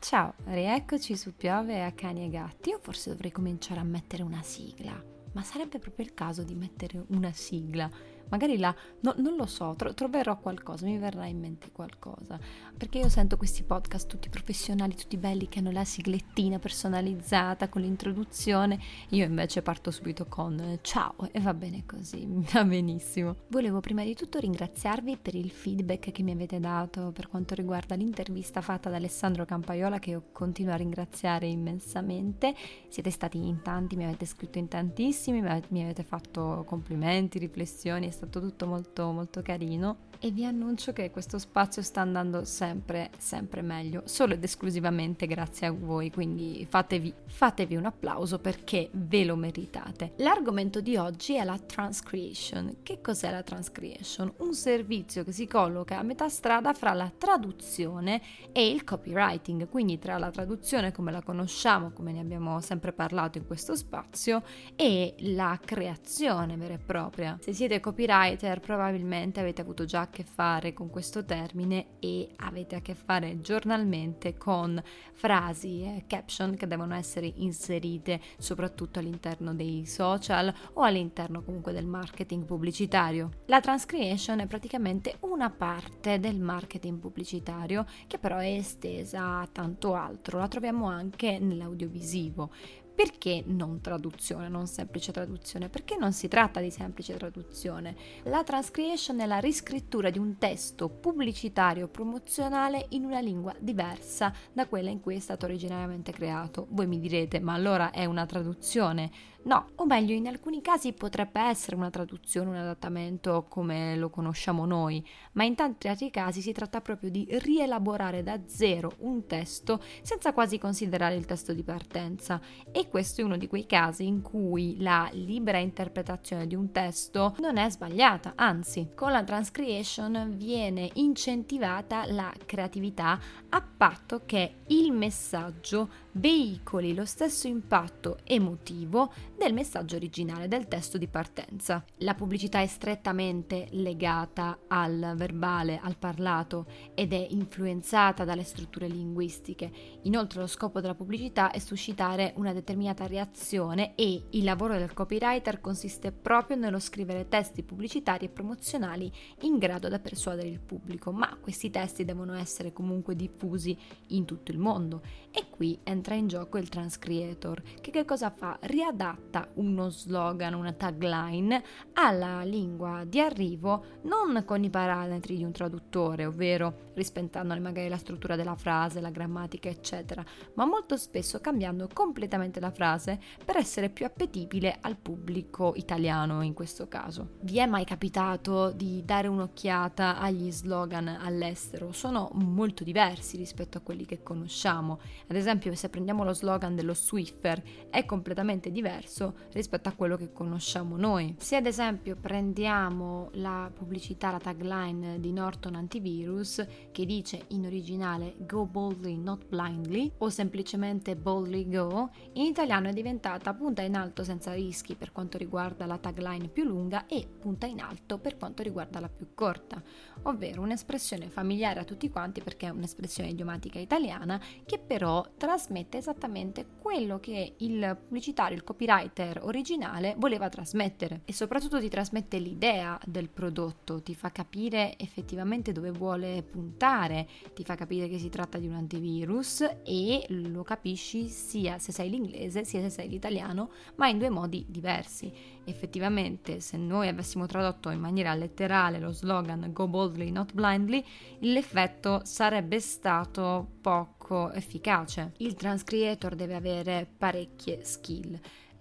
Ciao, rieccoci su Piove a cani e gatti. Io forse dovrei cominciare a mettere una sigla, ma sarebbe proprio il caso di mettere una sigla magari là, no, non lo so, tro- troverò qualcosa, mi verrà in mente qualcosa, perché io sento questi podcast tutti professionali, tutti belli che hanno la siglettina personalizzata con l'introduzione, io invece parto subito con ciao e va bene così, va benissimo. Volevo prima di tutto ringraziarvi per il feedback che mi avete dato per quanto riguarda l'intervista fatta da Alessandro Campaiola che io continuo a ringraziare immensamente, siete stati in tanti, mi avete scritto in tantissimi, mi avete fatto complimenti, riflessioni, stato tutto molto molto carino e vi annuncio che questo spazio sta andando sempre sempre meglio, solo ed esclusivamente grazie a voi, quindi fatevi, fatevi un applauso perché ve lo meritate. L'argomento di oggi è la transcreation. Che cos'è la transcreation? Un servizio che si colloca a metà strada fra la traduzione e il copywriting, quindi tra la traduzione come la conosciamo, come ne abbiamo sempre parlato in questo spazio, e la creazione vera e propria. Se siete copywriter probabilmente avete avuto già che fare con questo termine e avete a che fare giornalmente con frasi e caption che devono essere inserite soprattutto all'interno dei social o all'interno comunque del marketing pubblicitario. La transcreation è praticamente una parte del marketing pubblicitario che però è estesa a tanto altro, la troviamo anche nell'audiovisivo. Perché non traduzione, non semplice traduzione? Perché non si tratta di semplice traduzione. La transcreation è la riscrittura di un testo pubblicitario promozionale in una lingua diversa da quella in cui è stato originariamente creato. Voi mi direte, ma allora è una traduzione? No, o meglio, in alcuni casi potrebbe essere una traduzione, un adattamento come lo conosciamo noi, ma in tanti altri casi si tratta proprio di rielaborare da zero un testo senza quasi considerare il testo di partenza. E questo è uno di quei casi in cui la libera interpretazione di un testo non è sbagliata, anzi, con la transcreation viene incentivata la creatività a patto che il messaggio veicoli lo stesso impatto emotivo del messaggio originale del testo di partenza. La pubblicità è strettamente legata al verbale, al parlato ed è influenzata dalle strutture linguistiche. Inoltre lo scopo della pubblicità è suscitare una determinata reazione e il lavoro del copywriter consiste proprio nello scrivere testi pubblicitari e promozionali in grado da persuadere il pubblico, ma questi testi devono essere comunque diffusi in tutto il mondo e qui entra in gioco il transcreator che che cosa fa? Riadatta adatta uno slogan, una tagline alla lingua di arrivo non con i parametri di un traduttore, ovvero rispettando magari la struttura della frase, la grammatica, eccetera, ma molto spesso cambiando completamente la frase per essere più appetibile al pubblico italiano in questo caso. Vi è mai capitato di dare un'occhiata agli slogan all'estero? Sono molto diversi rispetto a quelli che conosciamo. Ad esempio, se prendiamo lo slogan dello Swiffer, è completamente diverso rispetto a quello che conosciamo noi. Se ad esempio prendiamo la pubblicità, la tagline di Norton Antivirus che dice in originale Go boldly, not blindly o semplicemente Boldly Go, in italiano è diventata punta in alto senza rischi per quanto riguarda la tagline più lunga e punta in alto per quanto riguarda la più corta, ovvero un'espressione familiare a tutti quanti perché è un'espressione idiomatica italiana che però trasmette esattamente quello che il pubblicitario, il copywriter writer originale voleva trasmettere e soprattutto ti trasmette l'idea del prodotto, ti fa capire effettivamente dove vuole puntare, ti fa capire che si tratta di un antivirus e lo capisci sia se sei l'inglese sia se sei l'italiano, ma in due modi diversi. Effettivamente, se noi avessimo tradotto in maniera letterale lo slogan Go boldly, not blindly, l'effetto sarebbe stato poco efficace. Il transcreator deve avere parecchie skill.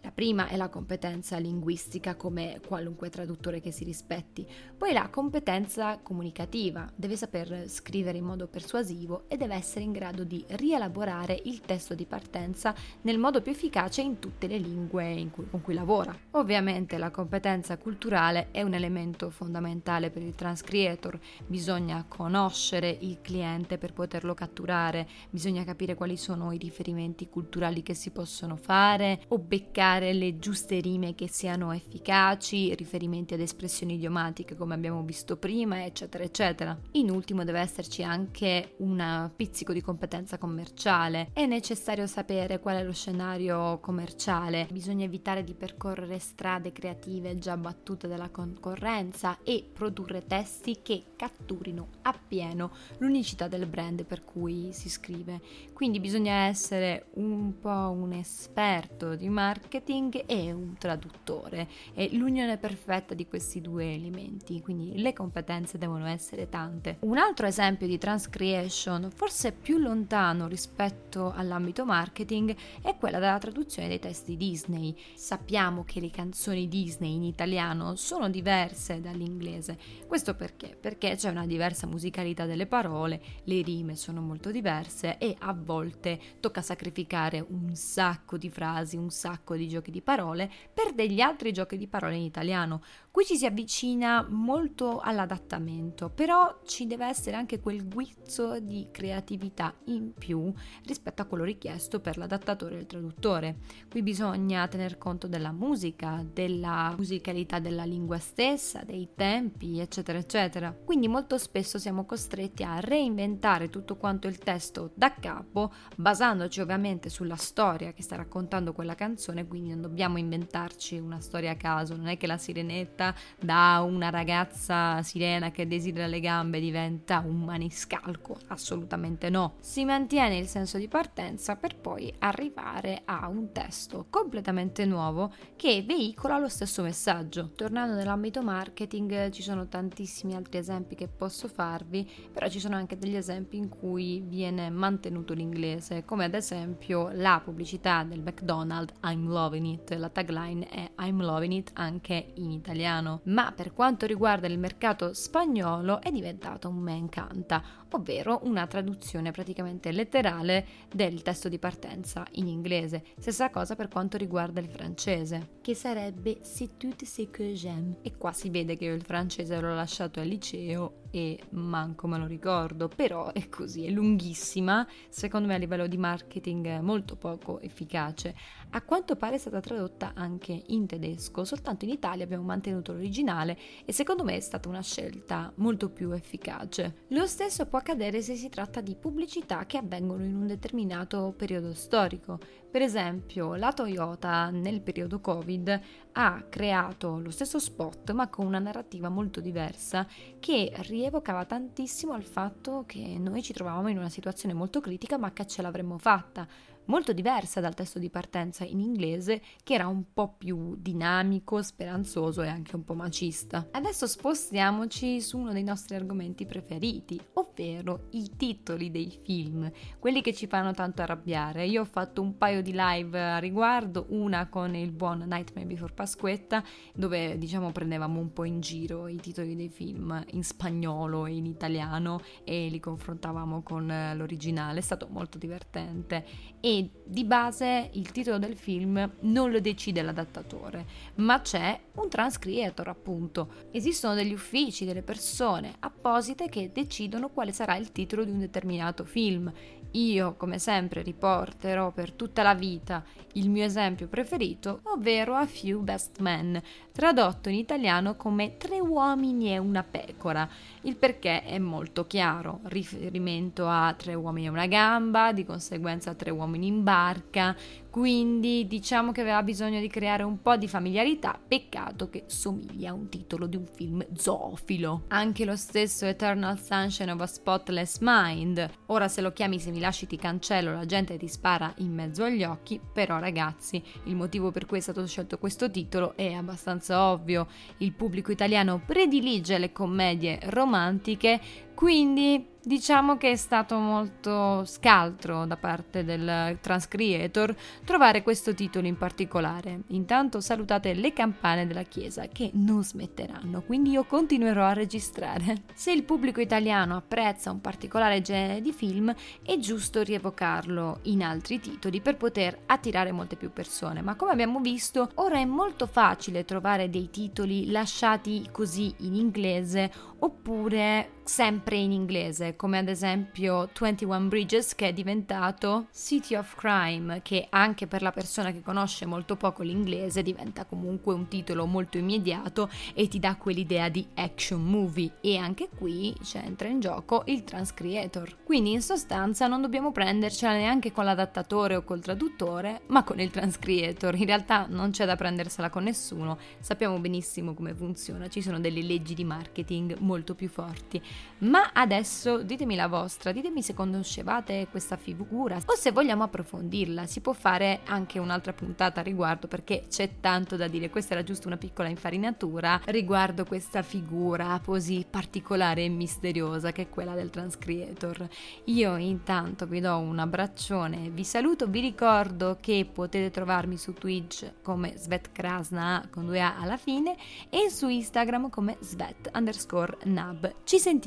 La prima è la competenza linguistica come qualunque traduttore che si rispetti, poi la competenza comunicativa, deve saper scrivere in modo persuasivo e deve essere in grado di rielaborare il testo di partenza nel modo più efficace in tutte le lingue cui, con cui lavora. Ovviamente la competenza culturale è un elemento fondamentale per il transcreator, bisogna conoscere il cliente per poterlo catturare, bisogna capire quali sono i riferimenti culturali che si possono fare o beccare trovare le giuste rime che siano efficaci, riferimenti ad espressioni idiomatiche come abbiamo visto prima, eccetera, eccetera. In ultimo deve esserci anche un pizzico di competenza commerciale. È necessario sapere qual è lo scenario commerciale, bisogna evitare di percorrere strade creative già battute dalla concorrenza e produrre testi che catturino appieno l'unicità del brand per cui si scrive. Quindi bisogna essere un po' un esperto di marketing marketing e un traduttore. È l'unione perfetta di questi due elementi, quindi le competenze devono essere tante. Un altro esempio di transcreation, forse più lontano rispetto all'ambito marketing, è quella della traduzione dei testi Disney. Sappiamo che le canzoni Disney in italiano sono diverse dall'inglese. Questo perché? Perché c'è una diversa musicalità delle parole, le rime sono molto diverse e a volte tocca sacrificare un sacco di frasi, un sacco di giochi di parole per degli altri giochi di parole in italiano. Qui ci si avvicina molto all'adattamento, però ci deve essere anche quel guizzo di creatività in più rispetto a quello richiesto per l'adattatore e il traduttore. Qui bisogna tener conto della musica, della musicalità della lingua stessa, dei tempi, eccetera, eccetera. Quindi molto spesso siamo costretti a reinventare tutto quanto il testo da capo, basandoci ovviamente sulla storia che sta raccontando quella canzone, quindi non dobbiamo inventarci una storia a caso, non è che la sirenetta da una ragazza sirena che desidera le gambe diventa un maniscalco, assolutamente no. Si mantiene il senso di partenza per poi arrivare a un testo completamente nuovo che veicola lo stesso messaggio. Tornando nell'ambito marketing ci sono tantissimi altri esempi che posso farvi, però ci sono anche degli esempi in cui viene mantenuto l'inglese, come ad esempio la pubblicità del McDonald's I'm loving it. La tagline è I'm loving it anche in italiano. Ma per quanto riguarda il mercato spagnolo è diventato un me encanta, ovvero una traduzione praticamente letterale del testo di partenza in inglese. Stessa cosa per quanto riguarda il francese, che sarebbe C'est tout ce que j'aime. E qua si vede che io il francese l'ho lasciato al liceo e manco me lo ricordo, però è così, è lunghissima, secondo me a livello di marketing molto poco efficace. A quanto pare è stata tradotta anche in tedesco, soltanto in Italia abbiamo mantenuto l'originale e secondo me è stata una scelta molto più efficace. Lo stesso può accadere se si tratta di pubblicità che avvengono in un determinato periodo storico. Per esempio, la Toyota nel periodo Covid ha creato lo stesso spot ma con una narrativa molto diversa che rievocava tantissimo al fatto che noi ci trovavamo in una situazione molto critica ma che ce l'avremmo fatta molto diversa dal testo di partenza in inglese che era un po' più dinamico, speranzoso e anche un po' macista. Adesso spostiamoci su uno dei nostri argomenti preferiti, ovvero i titoli dei film, quelli che ci fanno tanto arrabbiare. Io ho fatto un paio di live a riguardo, una con il buon Nightmare Before Pasquetta, dove diciamo prendevamo un po' in giro i titoli dei film in spagnolo e in italiano e li confrontavamo con l'originale, è stato molto divertente e di base il titolo del film non lo decide l'adattatore, ma c'è un transcreator appunto. Esistono degli uffici, delle persone apposite che decidono quale sarà il titolo di un determinato film io, come sempre, riporterò per tutta la vita il mio esempio preferito, ovvero A Few Best Men, tradotto in italiano come Tre uomini e una pecora. Il perché è molto chiaro, riferimento a tre uomini e una gamba, di conseguenza tre uomini in barca, quindi diciamo che aveva bisogno di creare un po' di familiarità, peccato che somiglia a un titolo di un film zoofilo. Anche lo stesso Eternal Sunshine of a Spotless Mind, ora se lo chiami se mi lasci ti cancello, la gente ti spara in mezzo agli occhi, però ragazzi il motivo per cui è stato scelto questo titolo è abbastanza ovvio, il pubblico italiano predilige le commedie romantiche, quindi Diciamo che è stato molto scaltro da parte del transcreator trovare questo titolo in particolare. Intanto salutate le campane della chiesa che non smetteranno, quindi io continuerò a registrare. Se il pubblico italiano apprezza un particolare genere di film, è giusto rievocarlo in altri titoli per poter attirare molte più persone, ma come abbiamo visto, ora è molto facile trovare dei titoli lasciati così in inglese oppure sempre in inglese, come ad esempio 21 Bridges che è diventato City of Crime, che anche per la persona che conosce molto poco l'inglese diventa comunque un titolo molto immediato e ti dà quell'idea di action movie e anche qui c'entra in gioco il transcreator. Quindi in sostanza non dobbiamo prendercela neanche con l'adattatore o col traduttore, ma con il transcreator. In realtà non c'è da prendersela con nessuno, sappiamo benissimo come funziona, ci sono delle leggi di marketing molto più forti. Ma adesso ditemi la vostra, ditemi se conoscevate questa figura o se vogliamo approfondirla. Si può fare anche un'altra puntata a riguardo perché c'è tanto da dire. Questa era giusto una piccola infarinatura riguardo questa figura così particolare e misteriosa che è quella del transcreator. Io intanto vi do un abbraccione, vi saluto, vi ricordo che potete trovarmi su Twitch come Svet Krasna con due A alla fine e su Instagram come Svet underscore Nab. Ci sentiamo